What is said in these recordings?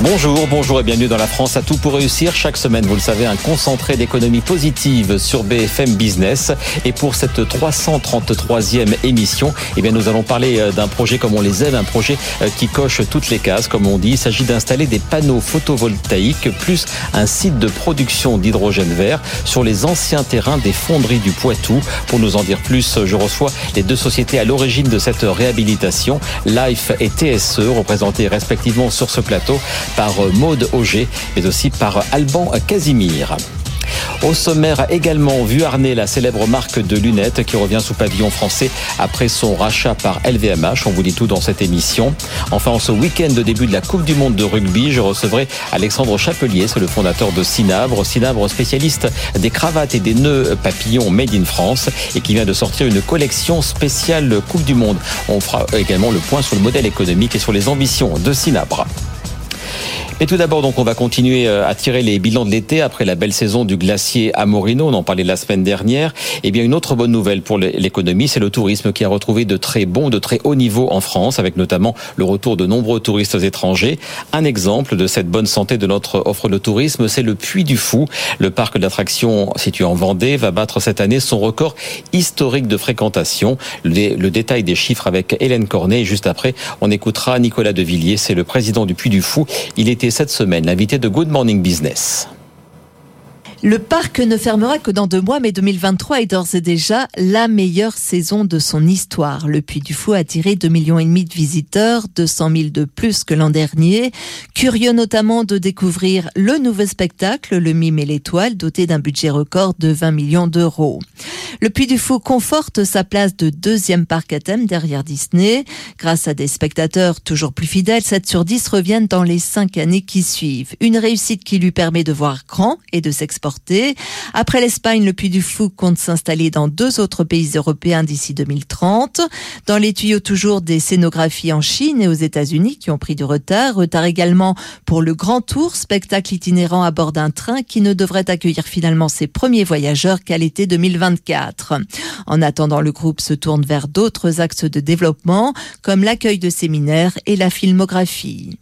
Bonjour, bonjour et bienvenue dans la France à tout pour réussir. Chaque semaine, vous le savez, un concentré d'économie positive sur BFM Business. Et pour cette 333e émission, eh bien, nous allons parler euh, d'un projet comme on les aime, un projet euh, qui coche toutes les cases, comme on dit. Il s'agit d'installer des panneaux photovoltaïques plus un site de production d'hydrogène vert sur les anciens terrains des fonderies du Poitou. Pour nous en dire plus, je reçois les deux sociétés à l'origine de cette réhabilitation, Life et TSE, représentés respectivement sur ce plateau par Maude Auger, mais aussi par Alban Casimir. Au sommaire également Vuarnet, la célèbre marque de lunettes qui revient sous pavillon français après son rachat par LVMH. On vous dit tout dans cette émission. Enfin, en ce week-end de début de la Coupe du Monde de rugby, je recevrai Alexandre Chapelier, c'est le fondateur de Sinabre. Sinabre, spécialiste des cravates et des nœuds papillons made in France et qui vient de sortir une collection spéciale Coupe du Monde. On fera également le point sur le modèle économique et sur les ambitions de Sinabre. Et tout d'abord, donc, on va continuer euh, à tirer les bilans de l'été après la belle saison du glacier à Morino. On en parlait la semaine dernière. Eh bien, une autre bonne nouvelle pour l'économie, c'est le tourisme qui a retrouvé de très bons, de très hauts niveaux en France, avec notamment le retour de nombreux touristes étrangers. Un exemple de cette bonne santé de notre offre de tourisme, c'est le Puy du Fou. Le parc d'attractions situé en Vendée va battre cette année son record historique de fréquentation. Le, détail des chiffres avec Hélène Cornet. Et juste après, on écoutera Nicolas Devilliers, c'est le président du Puy du Fou. Il était cette semaine l'invité de Good Morning Business. Le parc ne fermera que dans deux mois, mais 2023 est d'ores et déjà la meilleure saison de son histoire. Le Puy du Fou a attiré 2,5 millions de visiteurs, 200 000 de plus que l'an dernier. Curieux notamment de découvrir le nouveau spectacle, Le Mime et l'Étoile, doté d'un budget record de 20 millions d'euros. Le Puy du Fou conforte sa place de deuxième parc à thème derrière Disney. Grâce à des spectateurs toujours plus fidèles, 7 sur 10 reviennent dans les cinq années qui suivent. Une réussite qui lui permet de voir grand et de s'exporter après l'Espagne, le Puy du Fou compte s'installer dans deux autres pays européens d'ici 2030. Dans les tuyaux toujours des scénographies en Chine et aux États-Unis qui ont pris du retard. Retard également pour le Grand Tour, spectacle itinérant à bord d'un train qui ne devrait accueillir finalement ses premiers voyageurs qu'à l'été 2024. En attendant, le groupe se tourne vers d'autres axes de développement comme l'accueil de séminaires et la filmographie.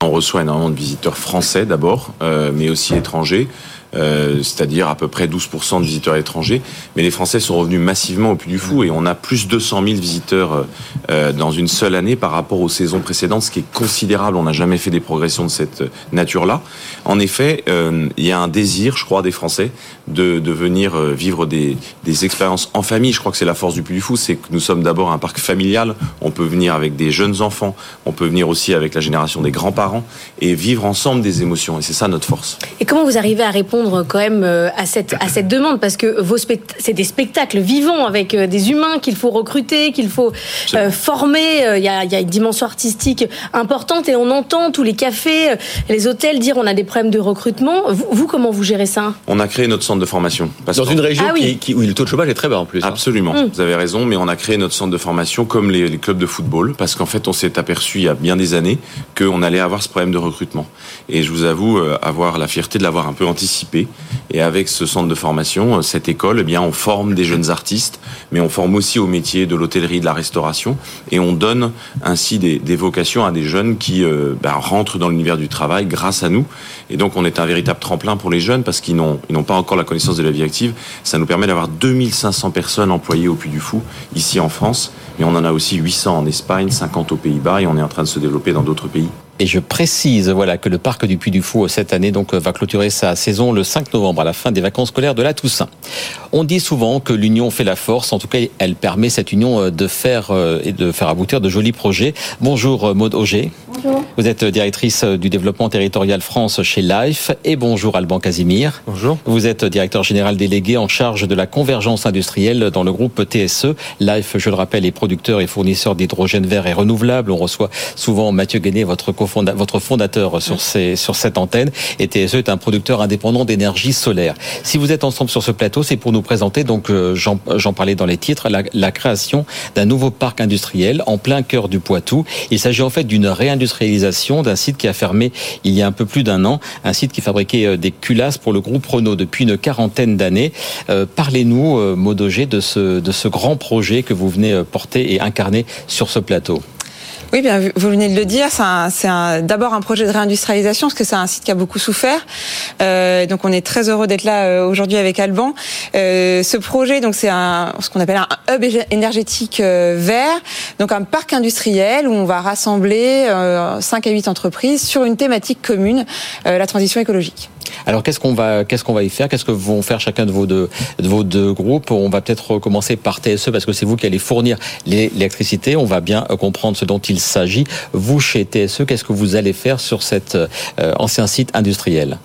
On reçoit énormément de visiteurs français d'abord, euh, mais aussi étrangers. Euh, c'est-à-dire à peu près 12% de visiteurs étrangers. Mais les Français sont revenus massivement au Puy du Fou et on a plus de 200 000 visiteurs euh, dans une seule année par rapport aux saisons précédentes, ce qui est considérable. On n'a jamais fait des progressions de cette nature-là. En effet, il y a un désir, je crois, des Français de, de venir vivre des, des expériences en famille. Je crois que c'est la force du Puy du Fou, c'est que nous sommes d'abord un parc familial. On peut venir avec des jeunes enfants, on peut venir aussi avec la génération des grands-parents et vivre ensemble des émotions. Et c'est ça notre force. Et comment vous arrivez à répondre quand même euh, à cette, à cette demande? Parce que vos c'est des spectacles vivants avec euh, des humains qu'il faut recruter, qu'il faut euh, former. Il y, a, il y, a, une dimension artistique importante et on entend tous les cafés, les hôtels dire on a des problèmes de recrutement. Vous, comment vous gérez ça? On a créé notre centre de formation. Dans une région ah qui, où le taux de chômage est très bas en plus. Hein. Absolument, hum. vous avez raison, mais on a créé notre centre de formation comme les, les clubs de football parce qu'en fait on s'est aperçu il y a bien des années qu'on allait avoir ce problème de recrutement. Et je vous avoue avoir la fierté de l'avoir un peu anticipé et avec ce centre de formation, cette école, eh bien, on forme des jeunes artistes, mais on forme aussi au métier de l'hôtellerie, de la restauration, et on donne ainsi des, vocations à des jeunes qui euh, ben, rentrent dans l'univers du travail grâce à nous. Et donc, on est un véritable tremplin pour les jeunes parce qu'ils n'ont, ils n'ont pas encore la connaissance de la vie active. Ça nous permet d'avoir 2500 personnes employées au Puy du Fou, ici en France, mais on en a aussi 800 en Espagne, 50 aux Pays-Bas, et on est en train de se développer dans d'autres pays. Et je précise voilà que le parc du Puy du Fou cette année va clôturer sa saison le 5 novembre à la fin des vacances scolaires de la Toussaint. On dit souvent que l'union fait la force. En tout cas, elle permet cette union euh, de faire euh, et de faire aboutir de jolis projets. Bonjour euh, Maud Auger. Bonjour. Vous êtes directrice du développement territorial France chez Life et bonjour Alban Casimir. Bonjour. Vous êtes directeur général délégué en charge de la convergence industrielle dans le groupe TSE. Life, je le rappelle, est producteur et fournisseur d'hydrogène vert et renouvelable. On reçoit souvent Mathieu Guéné, votre fondateur sur, ces, sur cette antenne. Et TSE est un producteur indépendant d'énergie solaire. Si vous êtes ensemble sur ce plateau, c'est pour nous présenter, donc euh, j'en parlais dans les titres, la, création d'un nouveau parc industriel en plein cœur du Poitou. Il s'agit en fait d'une réindustrialisation d'un site qui a fermé il y a un peu plus d'un an, un site qui fabriquait euh, des culasses pour le groupe Renault depuis une quarantaine d'années. Euh, parlez-nous, Modogé, de de ce grand projet que vous venez porter et incarner sur ce plateau. Oui, bien, vous venez de le dire, c'est d'abord un projet de réindustrialisation parce que c'est un site qui a beaucoup souffert. Euh, donc, on est très heureux d'être là euh, aujourd'hui avec Alban. Euh, ce projet, donc, c'est ce qu'on appelle un hub énergétique euh, vert, donc un parc industriel où on va rassembler 5 à 8 entreprises sur une thématique commune, la transition écologique. Alors qu'est-ce qu'on va qu'est-ce qu'on va y faire? Qu'est-ce que vont faire chacun de vos deux groupes? On va peut-être commencer par TSE parce que c'est vous qui allez fournir l'électricité. On va bien comprendre ce dont il s'agit. Vous chez TSE, qu'est-ce que vous allez faire sur cet euh, ancien site industriel?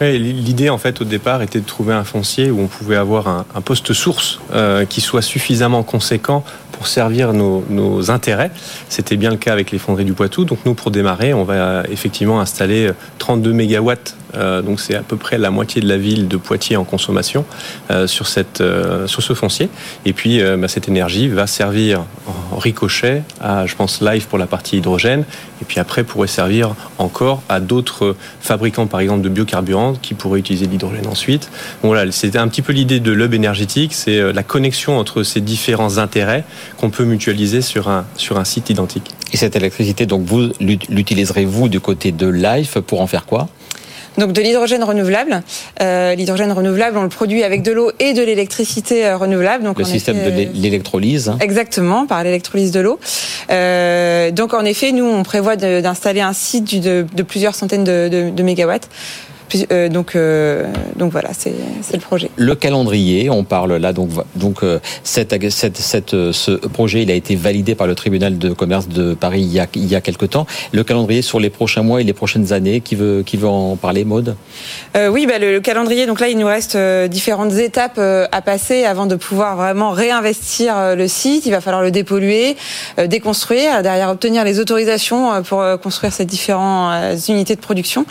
L'idée, en fait, au départ, était de trouver un foncier où on pouvait avoir un, poste source euh, qui soit suffisamment conséquent pour servir nos, nos intérêts. C'était bien le cas avec les fonderies du Poitou. Donc nous, pour démarrer, on va effectivement installer 32 mégawatts euh, donc c'est à peu près la moitié de la ville de Poitiers en consommation euh, sur, cette, euh, ce foncier. Et puis bah, cette énergie va servir en ricochet à, je pense, Live pour la partie hydrogène. Et puis après pourrait servir encore à d'autres fabricants, par exemple, de biocarburants qui pourraient utiliser l'hydrogène ensuite. voilà, c'était un petit peu l'idée de l'hub énergétique, c'est la connexion entre ces différents intérêts qu'on peut mutualiser sur un, sur un site identique. Et cette électricité, donc vous l'utiliserez vous du côté de Life pour en faire quoi? Donc de l'hydrogène renouvelable. Euh, l'hydrogène renouvelable, on le produit avec de l'eau et de l'électricité euh, renouvelable. Donc le système de l'électrolyse. Exactement, par l'électrolyse de l'eau. Euh, donc en effet, nous, on prévoit d'installer un site de, de, plusieurs centaines de, de, de mégawatts euh, donc, euh, donc voilà, c'est le projet. Le calendrier, on parle là, donc, donc euh, cette, cette, cette, ce projet, il a été validé par le tribunal de commerce de Paris il y a, il y a quelque temps. Le calendrier sur les prochains mois et les prochaines années, qui veut, qui veut en parler, Maude? Oui, bah, le, calendrier, donc là, il nous reste différentes étapes à passer avant de pouvoir vraiment réinvestir le site. Il va falloir le dépolluer, déconstruire, derrière obtenir les autorisations pour construire ces différentes unités de production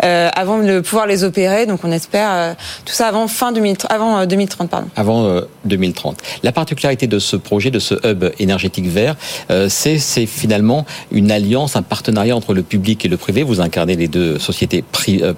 avant de le pouvoir les opérer. Donc on espère euh, tout ça avant fin 2030, avant 2030 euh, pardon. Avant 2030. Euh, La particularité de ce projet, de ce hub énergétique vert, c'est finalement une alliance, un partenariat entre le public et le privé. Vous incarnez les deux sociétés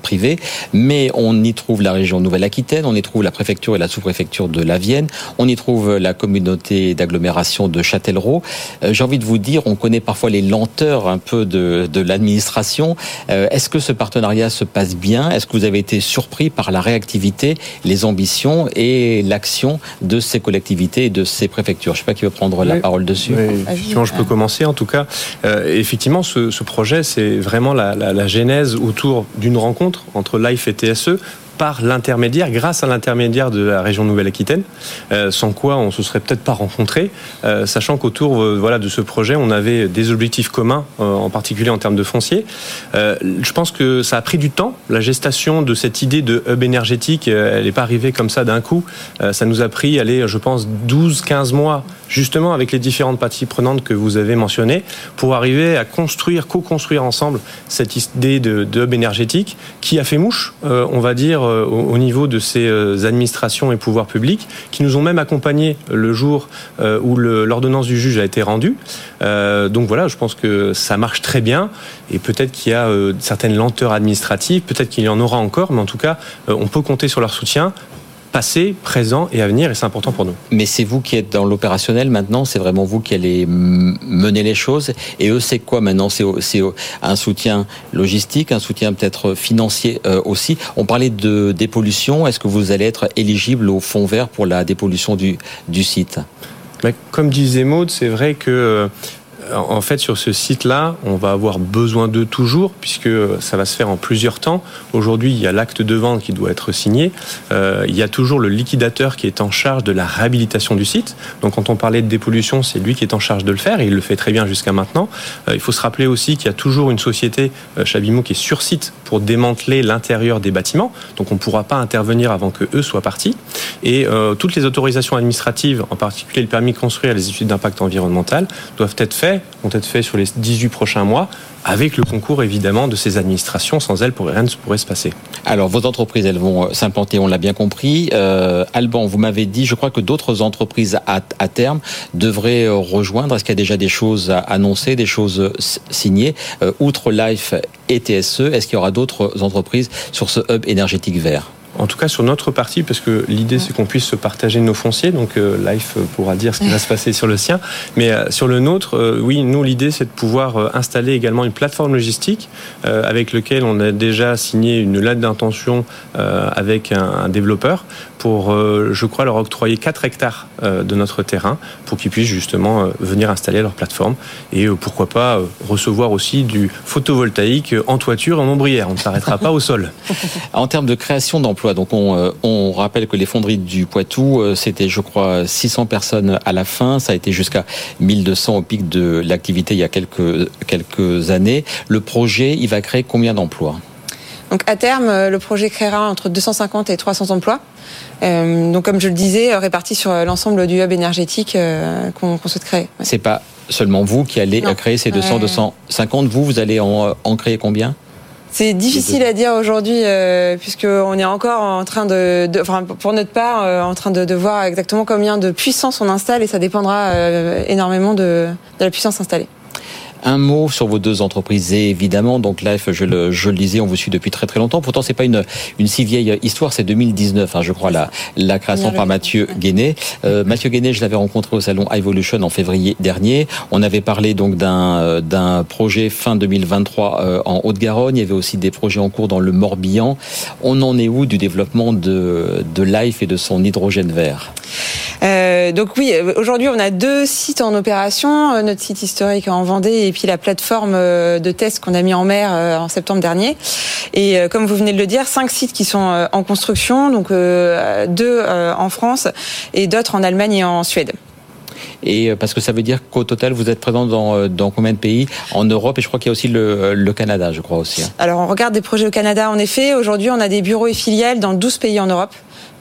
privées, mais on y trouve la région Nouvelle-Aquitaine, on y trouve la préfecture et la sous-préfecture de la Vienne, on y trouve la communauté d'agglomération de Châtellerault. J'ai envie de vous dire, on connaît parfois les lenteurs un peu de, de l'administration. Est-ce que ce partenariat se passe bien? Est-ce que vous avez été surpris par la réactivité, les ambitions et l'action de ces collectivités et de ces préfectures? Je ne sais pas qui veut prendre la parole dessus. je peux commencer en tout cas. Euh, effectivement, ce, projet, c'est vraiment la, la genèse autour d'une rencontre entre LIFE et TSE par l'intermédiaire, grâce à l'intermédiaire de la région Nouvelle-Aquitaine, euh, sans quoi on se serait peut-être pas rencontré, euh, sachant qu'autour euh, voilà de ce projet, on avait des objectifs communs, en particulier en termes de foncier. je pense que ça a pris du temps. La gestation de cette idée de hub énergétique, elle n'est pas arrivée comme ça d'un coup. ça nous a pris, allez, je pense, 12-15 mois, justement avec les différentes parties prenantes que vous avez mentionnées, pour arriver à construire, co-construire ensemble cette idée de, de hub énergétique qui a fait mouche, on va dire, au niveau de ces euh, administrations et pouvoirs publics qui nous ont même accompagnés le jour euh, où l'ordonnance du juge a été rendue. donc voilà, je pense que ça marche très bien et peut-être qu'il y a certaines lenteurs administratives, peut-être qu'il y en aura encore, mais en tout cas, on peut compter sur leur soutien passé, présent et à venir, et c'est important pour nous. Mais c'est vous qui êtes dans l'opérationnel maintenant, c'est vraiment vous qui allez mener les choses. Et eux, c'est quoi maintenant? C'est un soutien logistique, un soutien peut-être financier euh, aussi. On parlait de dépollution. Est-ce que vous allez être éligible au fonds vert pour la dépollution du, du site? Comme disait Maud, c'est vrai que euh, en fait, sur ce site-là, on va avoir besoin d'eux toujours, puisque ça va se faire en plusieurs temps. Aujourd'hui, il y a l'acte de vente qui doit être signé. Euh, il y a toujours le liquidateur qui est en charge de la réhabilitation du site. Donc, quand on parlait de dépollution, c'est lui qui est en charge de le faire, il le fait très bien jusqu'à maintenant. Euh, il faut se rappeler aussi qu'il y a toujours une société, euh, Chabimo, qui est sur site pour démanteler l'intérieur des bâtiments. Donc, on ne pourra pas intervenir avant que eux soient partis. Et toutes les autorisations administratives, en particulier le permis de construire, les études d'impact environnemental, doivent être faites prêts vont être faits sur les 18 prochains mois avec le concours évidemment de ces administrations. Sans elles, rien ne pourrait se passer. Alors, vos entreprises, elles vont s'implanter, on l'a bien compris. Euh, Alban, vous m'avez dit, je crois que d'autres entreprises à, terme devraient rejoindre. Est-ce qu'il y a déjà des choses à annoncer, des choses signées? Euh, Outre Life et TSE, est-ce qu'il y aura d'autres entreprises sur ce hub énergétique vert? En tout cas sur notre partie, parce que l'idée c'est qu'on puisse se partager nos fonciers, donc euh, Life pourra dire ce qui va se passer sur le sien, mais euh, sur le nôtre, euh, oui, nous l'idée c'est de pouvoir installer également une plateforme logistique avec lequel on a déjà signé une lettre d'intention avec un, développeur pour, je crois, leur octroyer 4 hectares de notre terrain pour qu'ils puissent justement venir installer leur plateforme et pourquoi pas recevoir aussi du photovoltaïque en toiture en ombrière. On ne s'arrêtera pas au sol. En termes de création d'emplois, donc euh, on, rappelle que les fonderies du Poitou, euh, c'était je crois 600 personnes à la fin, ça a été jusqu'à 1200 au pic de l'activité il y a quelques, quelques années. Le projet, il va créer combien d'emplois? Donc à terme, euh, le projet créera entre 250 et 300 emplois. donc comme je le disais, répartis sur l'ensemble du hub énergétique qu'on souhaite créer. C'est pas seulement vous qui allez créer ces 200, 250. Vous, vous allez en créer combien? C'est difficile à dire aujourd'hui euh, puisqu'on est encore en train de, enfin pour notre part, euh, en train de, voir exactement combien de puissance on installe et ça dépendra euh, énormément de la puissance installée. Un mot sur vos deux entreprises, évidemment. Donc Life, je le, je le disais, on vous suit depuis très très longtemps. Pourtant, c'est pas une, une si vieille histoire. C'est 2019, hein, je crois, la, la création par Mathieu Guéné. Euh, Mathieu Guéné, je l'avais rencontré au salon Evolution en février dernier. On avait parlé donc d'un euh, d'un projet fin 2023 euh, en Haute-Garonne. Il y avait aussi des projets en cours dans le Morbihan. On en est où du développement de, de Life et de son hydrogène vert? Euh, donc oui, aujourd'hui on a deux sites en opération, notre site historique en Vendée puis la plateforme euh, de test qu'on a mis en mer euh, en septembre dernier. Et euh, comme vous venez de le dire, cinq sites qui sont en construction, donc deux en France et d'autres en Allemagne et en Suède. Et parce que ça veut dire qu'au total, vous êtes présent dans, dans combien de pays? En Europe, et je crois qu'il y a aussi le, le Canada, je crois aussi. Hein. Alors, on regarde des projets au Canada, en effet. Aujourd'hui, on a des bureaux et filiales dans 12 pays en Europe.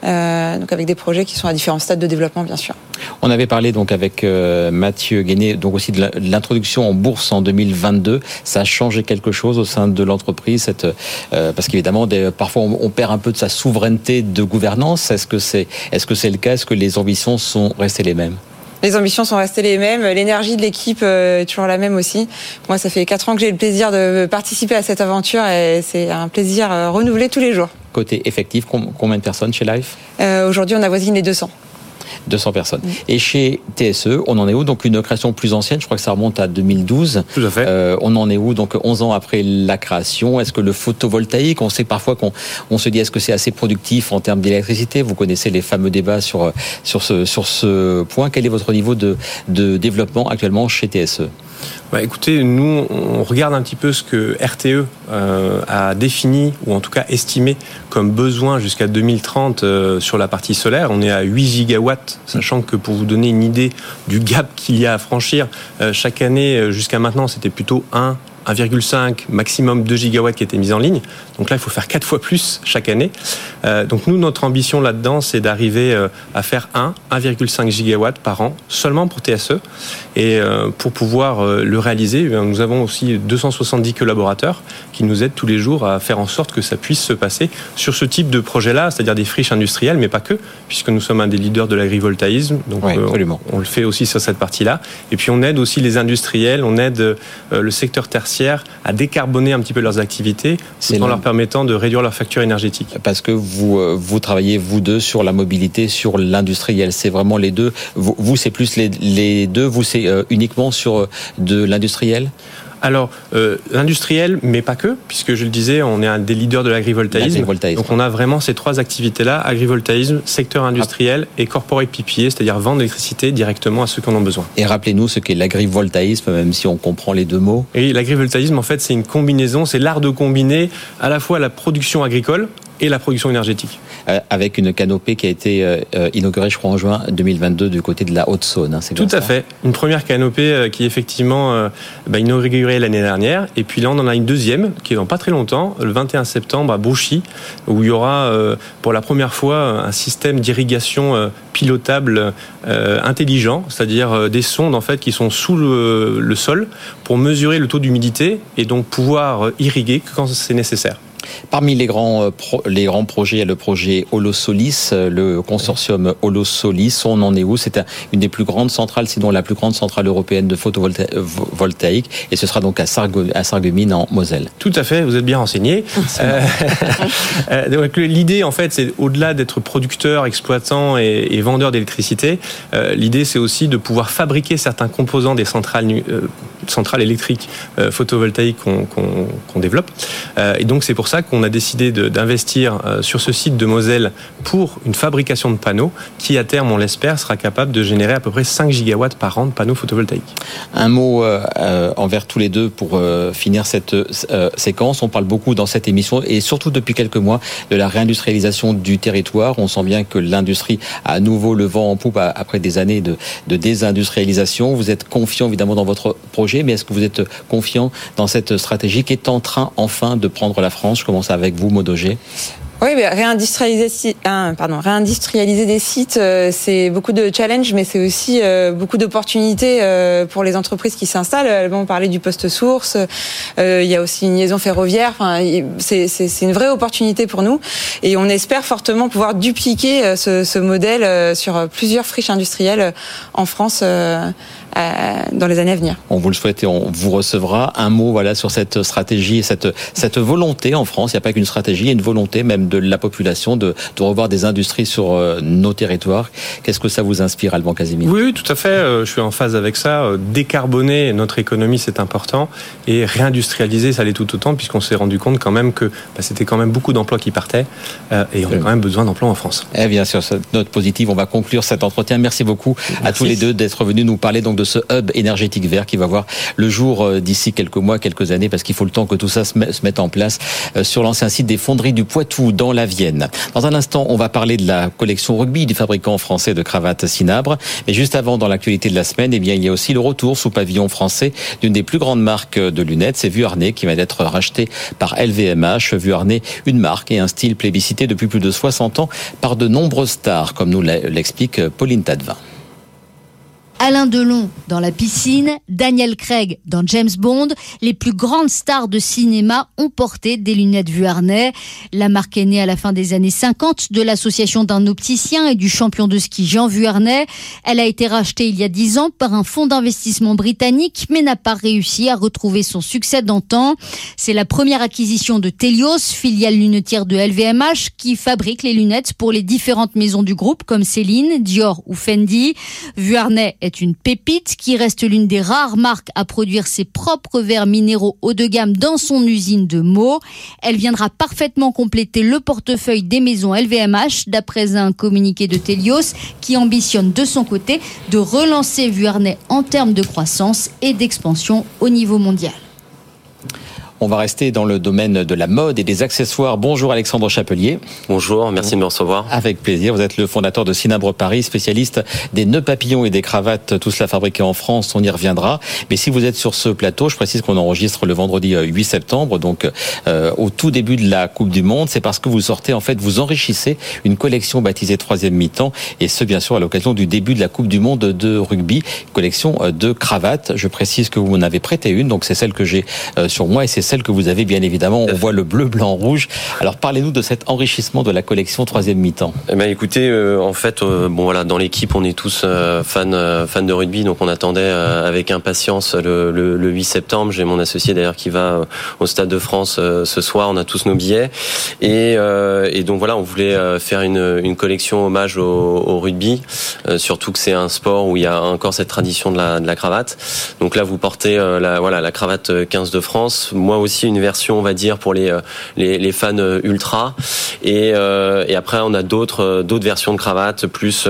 Euh, donc avec des projets qui sont à différents stades de développement, bien sûr. On avait parlé donc avec euh, Mathieu Guéné, donc aussi de l'introduction en bourse en 2022. Ça a changé quelque chose au sein de l'entreprise, cette, euh, parce qu'évidemment, parfois on, perd un peu de sa souveraineté de gouvernance. Est-ce que c'est est-ce que c'est le cas? Est-ce que les ambitions sont restées les mêmes? Les ambitions sont restées les mêmes. L'énergie de l'équipe est toujours la même aussi. Moi, ça fait quatre ans que j'ai le plaisir de participer à cette aventure et c'est un plaisir renouvelé tous les jours. Côté effectif, combien de personnes chez Life euh, Aujourd'hui, on avoisine les 200. 200 personnes. Et chez TSE, on en est où? Donc une création plus ancienne, je crois que ça remonte à 2012. Tout à fait. Euh, on en est où? Donc 11 ans après la création, est-ce que le photovoltaïque, on sait parfois qu'on on se dit est-ce que c'est assez productif en termes d'électricité? Vous connaissez les fameux débats sur, sur, ce, sur ce point. Quel est votre niveau de, de développement actuellement chez TSE bah, écoutez, nous, on regarde un petit peu ce que RTE euh, a défini, ou en tout cas estimé, comme besoin jusqu'à 2030 euh, sur la partie solaire. On est à 8 gigawatts, sachant que pour vous donner une idée du gap qu'il y a à franchir, euh, chaque année, jusqu'à maintenant, c'était plutôt 1 1,5, maximum 2 gigawatts qui étaient mis en ligne. Donc là, il faut faire 4 fois plus chaque année. Euh, donc nous, notre ambition là-dedans, c'est d'arriver euh, à faire 1, 1,5 gigawatts par an, seulement pour TSE. Et euh, pour pouvoir le réaliser, eh nous avons aussi 270 collaborateurs qui nous aident tous les jours à faire en sorte que ça puisse se passer sur ce type de projet-là, c'est-à-dire des friches industrielles, mais pas que, puisque nous sommes un des leaders de l'agrivoltaïsme. Donc on, le fait aussi sur cette partie-là. Et puis on aide aussi les industriels, on aide le secteur tertiaire à décarboner un petit peu leurs activités tout en leur permettant de réduire leur facture énergétique. Parce que vous, euh, vous travaillez, vous deux, sur la mobilité, sur l'industriel. C'est vraiment les deux. Vous, c'est plus les, les, deux, vous, c'est euh, uniquement sur euh, de l'industriel? Alors, euh, l'industriel, mais pas que, puisque je le disais, on est un des leaders de l'agrivoltaïsme. Donc, on a vraiment ces trois activités-là agrivoltaïsme, secteur industriel et corporate PPA, c'est-à-dire vendre l'électricité directement à ceux qui en ont besoin. Et rappelez-nous ce qu'est l'agrivoltaïsme, même si on comprend les deux mots. Et l'agrivoltaïsme, en fait, c'est une combinaison, c'est l'art de combiner à la fois la production agricole, et la production énergétique. Euh, avec une canopée qui a été euh, euh, inaugurée, je crois, en juin 2022 du côté de la Haute-Saône. Hein, Tout à fait. Une première canopée qui est effectivement bah, inaugurée l'année dernière. Et puis là, on en a une deuxième qui est dans pas très longtemps, le 21 septembre à Bouchy, où il y aura pour la première fois un système d'irrigation pilotable intelligent, c'est-à-dire des sondes en fait qui sont sous le, le sol pour mesurer le taux d'humidité et donc pouvoir irriguer quand c'est nécessaire. Parmi les grands, euh, les grands projets, il y a le projet Holosolis, euh, le consortium Holosolis. On en est où? C'est une des plus grandes centrales, sinon la plus grande centrale européenne de photovoltaïque. Et ce sera donc à, Sarreguemines en Moselle. Tout à fait, vous êtes bien renseigné. Euh, l'idée, en fait, c'est au-delà d'être producteur, exploitant et, vendeur d'électricité, l'idée, c'est aussi de pouvoir fabriquer certains composants des centrales, centrales électriques photovoltaïques qu'on développe. et donc, c'est pour ça qu'on a décidé d'investir euh, sur ce site de Moselle pour une fabrication de panneaux qui, à terme, on l'espère, sera capable de générer à peu près 5 gigawatts par an de panneaux photovoltaïques. Un mot euh, euh, envers tous les deux pour finir cette séquence. On parle beaucoup dans cette émission et surtout depuis quelques mois de la réindustrialisation du territoire. On sent bien que l'industrie a à nouveau le vent en poupe après des années de, de désindustrialisation. Vous êtes confiant évidemment dans votre mais est-ce que vous êtes confiant dans cette stratégie qui est en train enfin de prendre la France? Je commence avec vous, Modogé. Oui, mais réindustrialiser, réindustrialiser des sites, euh, c'est beaucoup de challenges, mais c'est aussi euh, beaucoup d'opportunités euh, pour les entreprises qui s'installent. On parlait du poste source, il y a aussi une liaison ferroviaire. Enfin, c'est une vraie opportunité pour nous, et on espère fortement pouvoir dupliquer ce, modèle sur plusieurs friches industrielles en France dans les années à venir. On vous le souhaite et on vous recevra. Un mot voilà sur cette stratégie, cette cette volonté en France. Il n'y a pas qu'une stratégie, il y a une volonté même de la population de, de revoir des industries sur euh, nos territoires. Qu'est-ce que ça vous inspire, Alban Casimir? Oui, tout à fait. Euh, je suis en phase avec ça. Décarboner notre économie, c'est important, et réindustrialiser, ça l'est tout autant, puisqu'on s'est rendu compte quand même que bah, c'était quand même beaucoup d'emplois qui partaient, et on a quand même besoin d'emplois en France. Eh bien, sur cette note positive, on va conclure cet entretien. Merci beaucoup à tous les deux d'être venus nous parler donc de ce hub énergétique vert qui va voir le jour euh, d'ici quelques mois, quelques années, parce qu'il faut le temps que tout ça se mette en place euh, sur l'ancien site des fonderies du Poitou dans la Vienne. Dans un instant, on va parler de la collection rugby du fabricant français de cravates Sinabre. Mais juste avant, dans l'actualité de la semaine, eh il y a aussi le retour sous pavillon français d'une des plus grandes marques de lunettes, c'est Vuarnet, qui va d'être racheté par LVMH. Vuarnet, une marque et un style plébiscité depuis plus de 60 ans par de nombreuses stars, comme nous l'explique Pauline Tadevin. Alain Delon dans La piscine, Daniel Craig dans James Bond, les plus grandes stars de cinéma ont porté des lunettes Vuarnet. La marque est née à la fin des années 50 de l'association d'un opticien et du champion de ski Jean Vuarnet. Elle a été rachetée il y a dix ans par un fonds d'investissement britannique, mais n'a pas réussi à retrouver son succès d'antan. C'est la première acquisition de Telios, filiale lunetière de LVMH, qui fabrique les lunettes pour les différentes maisons du groupe comme Céline, Dior ou Fendi. Vuarnet est une pépite qui reste l'une des rares marques à produire ses propres verres minéraux haut de gamme dans son usine de Meaux. Elle viendra parfaitement compléter le portefeuille des maisons LVMH, d'après un communiqué de Telios qui ambitionne de son côté de relancer Vuarnet en termes de croissance et d'expansion au niveau mondial. On va rester dans le domaine de la mode et des accessoires. Bonjour Alexandre Chapelier. Bonjour, merci de me recevoir. Avec plaisir. Vous êtes le fondateur de Cinabre Paris, spécialiste des nœuds papillons et des cravates, tout cela fabriqué en France. On y reviendra. Mais si vous êtes sur ce plateau, je précise qu'on enregistre le vendredi 8 euh, septembre, donc euh, au tout début de la Coupe du Monde. C'est parce que vous sortez, en fait, vous enrichissez une collection baptisée troisième mi-temps, et ce bien sûr à l'occasion du début de la Coupe du Monde de rugby, collection euh, de cravates. Je précise que vous en avez prêté une, donc c'est celle que j'ai sur moi et c'est celle que vous avez bien évidemment. On voit le bleu, blanc, rouge. Alors parlez-nous de cet enrichissement de la collection troisième mi-temps. Eh ben, écoutez, euh, en fait, euh, bon voilà, dans l'équipe, on est tous euh, fans, fans de rugby, donc on attendait avec impatience le, le, le 8 septembre. J'ai mon associé d'ailleurs qui va au Stade de France ce soir. On a tous nos billets et, et donc voilà, on voulait faire une, une collection hommage au, au rugby, surtout que c'est un sport où il y a encore cette tradition de la, de la cravate. Donc là, vous portez la, voilà la cravate 15 de France. Moi moi aussi une version, on va dire, pour les les, les fans ultra. Et, et après, on a d'autres d'autres versions de cravates, plus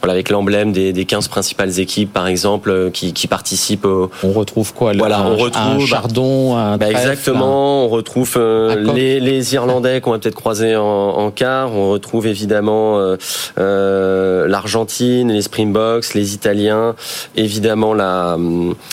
voilà avec l'emblème des, des 15 principales équipes, par exemple, qui, qui participent. Au... On retrouve quoi Voilà, on retrouve un chardon, un bah, exactement. On retrouve les, les Irlandais qu'on va peut-être croiser en, en quart. On retrouve évidemment euh, l'Argentine, les Springboks, les Italiens, évidemment la,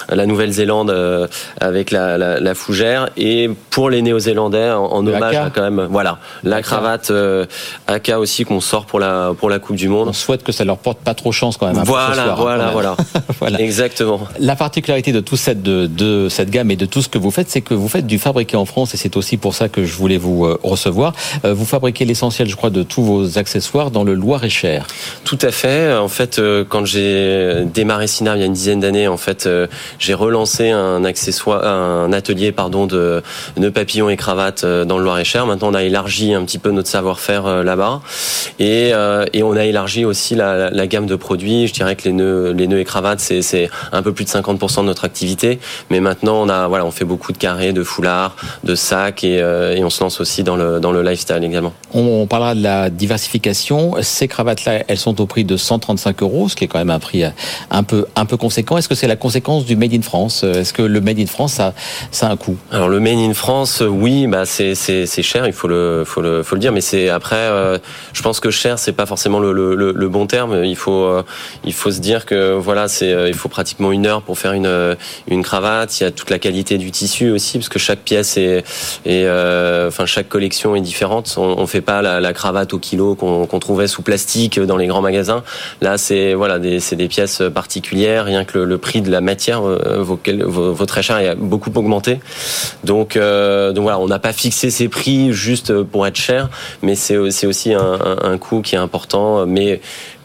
la Nouvelle-Zélande euh, avec la, la, la, fougère et pour les Néo-Zélandais en, en hommage à quand même voilà la cravate euh, AK aussi qu'on sort pour la pour la Coupe du Monde. On souhaite que ça leur porte pas trop chance quand même. Hein, voilà, soir, voilà, voilà, voilà, exactement. La particularité de toute cette de, de, cette gamme et de tout ce que vous faites, c'est que vous faites du fabriqué en France et c'est aussi pour ça que je voulais vous euh, recevoir. vous fabriquez l'essentiel, je crois, de tous vos accessoires dans le Loir-et-Cher. Tout à fait. En fait, euh, quand j'ai démarré Sinar il y a une dizaine d'années, en fait, euh, j'ai relancé un accessoire, un atelier, pardon, de nœuds papillons et cravates euh, dans le Loir-et-Cher. Maintenant, on a élargi un petit peu notre savoir-faire là-bas, et, et on a élargi aussi la, la, gamme de produits. Je dirais que les nœuds, les nœuds et cravates, c'est un peu plus de 50% de notre activité, mais maintenant, on a, voilà, on fait beaucoup de carrés, de foulards, de sacs, et, et on se lance aussi dans le dans le lifestyle également. On, on parlera de la diversification. Ces cravates-là, elles sont au prix de 135 euros, ce qui est quand même un prix un peu, un peu conséquent. Est-ce que c'est la conséquence du Made in France? Est-ce que le Made in France, ça, ça a un coût? Alors le Made in France, oui, bah c'est, cher, il faut le, faut le, faut le dire, mais c'est après, euh, je pense que cher, c'est pas forcément le, le, le, bon terme. Il faut, euh, il faut se dire que voilà, c'est, euh, il faut pratiquement une heure pour faire une, une cravate. Il y a toute la qualité du tissu aussi, parce que chaque pièce est, enfin chaque collection est différente. On, on fait pas la, la cravate au kilo qu'on, trouvait sous plastique dans les grands magasins. Là, c'est voilà, c'est des pièces particulières. Rien que le, prix de la matière euh, vaut, vaut, très cher a beaucoup augmenté. Donc, euh, donc voilà, on n'a pas fixé ces prix juste pour être cher, mais c'est aussi un, un, un coût qui est important. Mais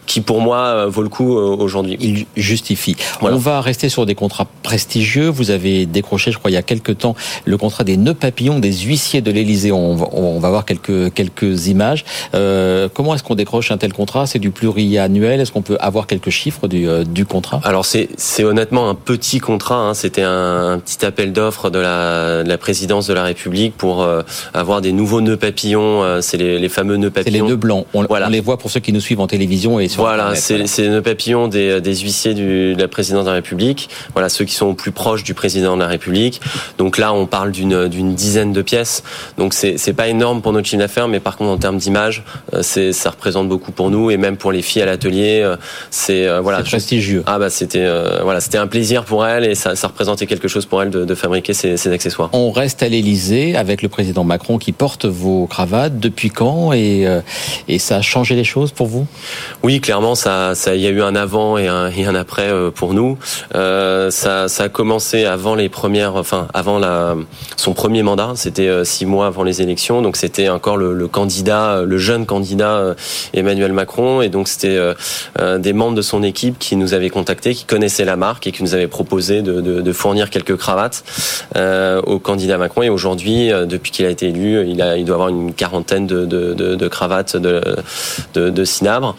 qui pour moi euh, vaut le coup euh, aujourd'hui. Il justifie. On va rester sur des contrats prestigieux. Vous avez décroché, je crois, il y a quelques temps, le contrat des nœuds papillons des huissiers de l'Elysée. On, on, va voir quelques quelques images. Euh, comment est-ce qu'on décroche un tel contrat? C'est du pluriannuel Est-ce qu'on peut avoir quelques chiffres du, euh, du contrat? Alors c'est c'est honnêtement un petit contrat. Hein. C'était un, un, petit appel d'offres de la, de la présidence de la République pour euh, avoir des nouveaux nœuds papillons. c'est les, les, fameux nœuds papillons. C'est les nœuds blancs. On, voilà. on les voit pour ceux qui nous suivent en télévision et voilà, c'est le papillon des, des huissiers du, de la présidence de la République. Voilà, ceux qui sont plus proches du président de la République. Donc là, on parle d'une dizaine de pièces. Donc c'est pas énorme pour notre chiffre d'affaires, mais par contre en termes d'image, euh, ça représente beaucoup pour nous et même pour les filles à l'atelier, euh, c'est euh, voilà prestigieux. Ah bah c'était voilà, c'était un plaisir pour elles et ça, ça représentait quelque chose pour elles de, de fabriquer ces, ces, accessoires. On reste à l'Élysée avec le président Macron qui porte vos cravates. Depuis quand? Et et ça a changé les choses pour vous? Oui, clairement ça, ça, il y a eu un avant et un, et un après euh, pour nous. Euh, ça, ça a commencé avant les premières, enfin avant la, son premier mandat. C'était euh, six mois avant les élections, donc c'était encore le, le, candidat, le jeune candidat euh, Emmanuel Macron, et donc c'était euh, des membres de son équipe qui nous avaient contactés, qui connaissaient la marque et qui nous avaient proposé de, de, de fournir quelques cravates euh, au candidat Macron. Et aujourd'hui, depuis qu'il a été élu, il, a, il doit avoir une quarantaine de, de, cravates de, de, de Cinabre.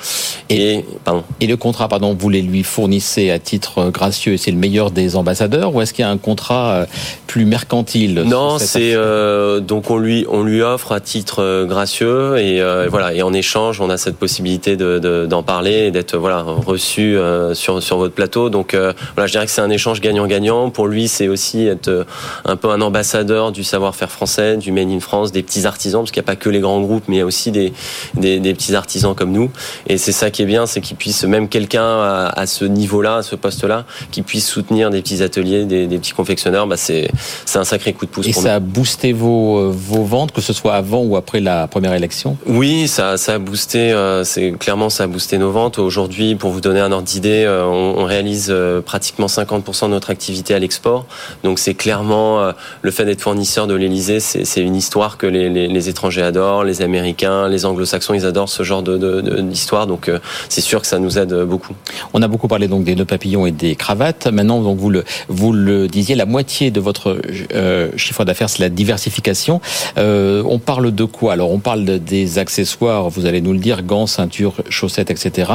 Et, et le contrat, pardon, vous les lui fournissez à titre gracieux c'est le meilleur des ambassadeurs ou est-ce qu'il y a un contrat euh, plus mercantile Non, c'est euh, donc on lui on lui offre à titre euh, gracieux et euh, voilà et en échange on a cette possibilité de d'en parler et d'être voilà reçu euh, sur sur votre plateau. Donc voilà, je dirais que c'est un échange gagnant-gagnant. Pour lui, c'est aussi être un peu un ambassadeur du savoir-faire français, du Made in France, des petits artisans parce qu'il n'y a pas que les grands groupes, mais il y a aussi des des, des petits artisans comme nous. Et c'est ça qui est bien, c'est qu'il puisse même quelqu'un à, à, ce niveau-là, à ce poste-là, qui puisse soutenir des petits ateliers, des, des petits confectionneurs, bah c'est un sacré coup de pouce. Et pour ça nous. a boosté vos vos ventes, que ce soit avant ou après la première élection? Oui, ça ça a boosté. Euh, c'est clairement ça a boosté nos ventes. Aujourd'hui, pour vous donner un ordre d'idée, euh, on, on, réalise euh, pratiquement 50% de notre activité à l'export. Donc c'est clairement euh, le fait d'être fournisseur de l'Elysée, c'est une histoire que les, les, les, étrangers adorent, les Américains, les Anglo-Saxons, ils adorent ce genre de d'histoire. De, Donc c'est sûr que ça nous aide beaucoup. On a beaucoup parlé donc des nœuds papillons et des cravates. Maintenant, donc vous le vous le disiez, la moitié de votre euh, chiffre d'affaires, c'est la diversification. Euh, on parle de quoi? Alors, on parle des accessoires. Vous allez nous le dire, gants, ceintures, chaussettes, etc.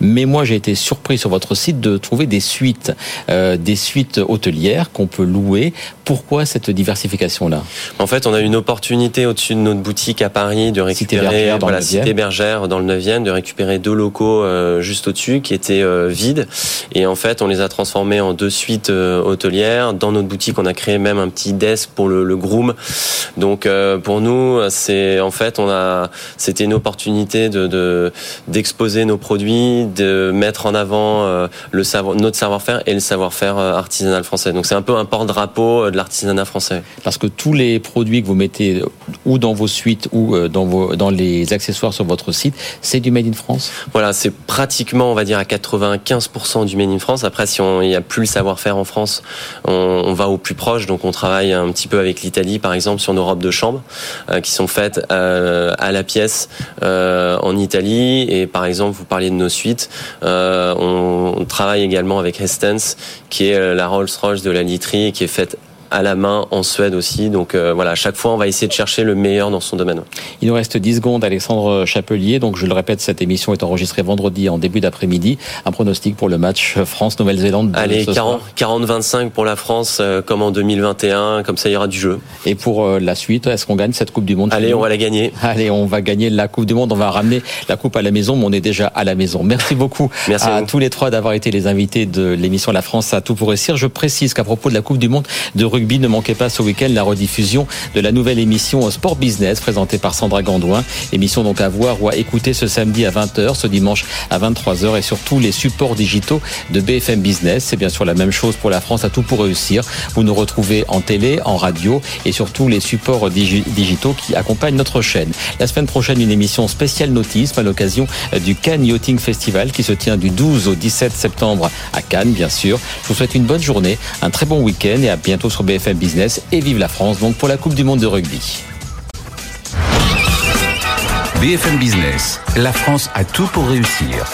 Mais moi, j'ai été surpris sur votre site de trouver des suites, euh, des suites hôtelières qu'on peut louer. Pourquoi cette diversification-là? En fait, on a une opportunité au-dessus de notre boutique à Paris de récupérer dans la cité bergère dans le 9e, de récupérer deux locaux euh, juste au-dessus qui étaient euh, vides. Et en fait, on les a transformés en deux suites euh, hôtelières. Dans notre boutique, on a créé même un petit desk pour le, groom. Donc, pour nous, c'est en fait, on a, c'était une opportunité de d'exposer nos produits, de mettre en avant le savoir, notre savoir-faire et le savoir-faire artisanal français. Donc, c'est un peu un porte-drapeau de l'artisanat français. Parce que tous les produits que vous mettez ou dans vos suites ou dans vos dans les accessoires sur votre site, c'est du made in France? Voilà, c'est pratiquement, on va dire, à 95% du Made in France. Après, si on, n'y a plus le savoir-faire en France, on, va au plus proche. Donc, on travaille un petit peu avec l'Italie, par exemple, sur nos robes de chambre, euh, qui sont faites euh, à la pièce euh, en Italie. Et par exemple, vous parliez de nos suites. Euh, on, on, travaille également avec Hestens, qui est la Rolls-Royce de la literie, qui est faite à la main en Suède aussi. Donc euh, voilà, à chaque fois, on va essayer de chercher le meilleur dans son domaine. Il nous reste 10 secondes, Alexandre Chapelier. Donc je le répète, cette émission est enregistrée vendredi en début d'après-midi. Un pronostic pour le match France-Nouvelle-Zélande. Allez, 40-25 pour la France, euh, comme en 2021, comme ça il y aura du jeu. Et pour euh, la suite, est-ce qu'on gagne cette Coupe du Monde Allez, on va la gagner. Allez, on va gagner la Coupe du Monde. On va ramener la Coupe à la maison, mais on est déjà à la maison. Merci beaucoup Merci à, à tous les trois d'avoir été les invités de l'émission La France à tout pour réussir. Je précise qu'à propos de la Coupe du Monde de rugby, ne manquez pas ce week-end la rediffusion de la nouvelle émission Sport Business présentée par Sandra Gandouin. Émission donc à voir ou à écouter ce samedi à 20h, ce dimanche à 23h et sur tous les supports digitaux de BFM Business. C'est bien sûr la même chose pour la France à tout pour réussir. Vous nous retrouvez en télé, en radio et sur tous les supports digitaux qui accompagnent notre chaîne. La semaine prochaine, une émission spéciale nautisme à l'occasion du Cannes Yachting Festival qui se tient du 12 au 17 septembre à Cannes, bien sûr. Je vous souhaite une bonne journée, un très bon week-end et à bientôt sur BFM Business et vive la France donc pour la Coupe du Monde de rugby. BFM Business, la France a tout pour réussir.